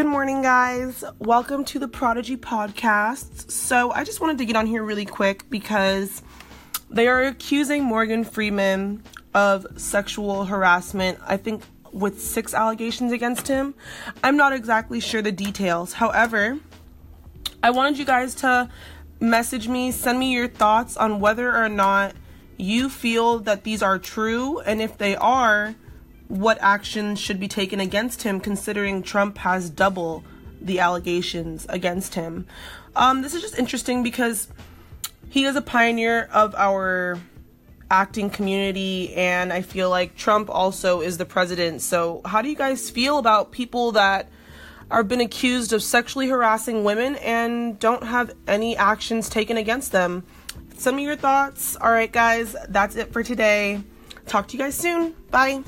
Good morning, guys. Welcome to the Prodigy Podcast. So, I just wanted to get on here really quick because they are accusing Morgan Freeman of sexual harassment. I think with six allegations against him. I'm not exactly sure the details. However, I wanted you guys to message me, send me your thoughts on whether or not you feel that these are true, and if they are, what actions should be taken against him, considering Trump has double the allegations against him. Um, this is just interesting because he is a pioneer of our acting community, and I feel like Trump also is the president. So, how do you guys feel about people that are been accused of sexually harassing women and don't have any actions taken against them? Some of your thoughts. All right, guys, that's it for today. Talk to you guys soon. Bye.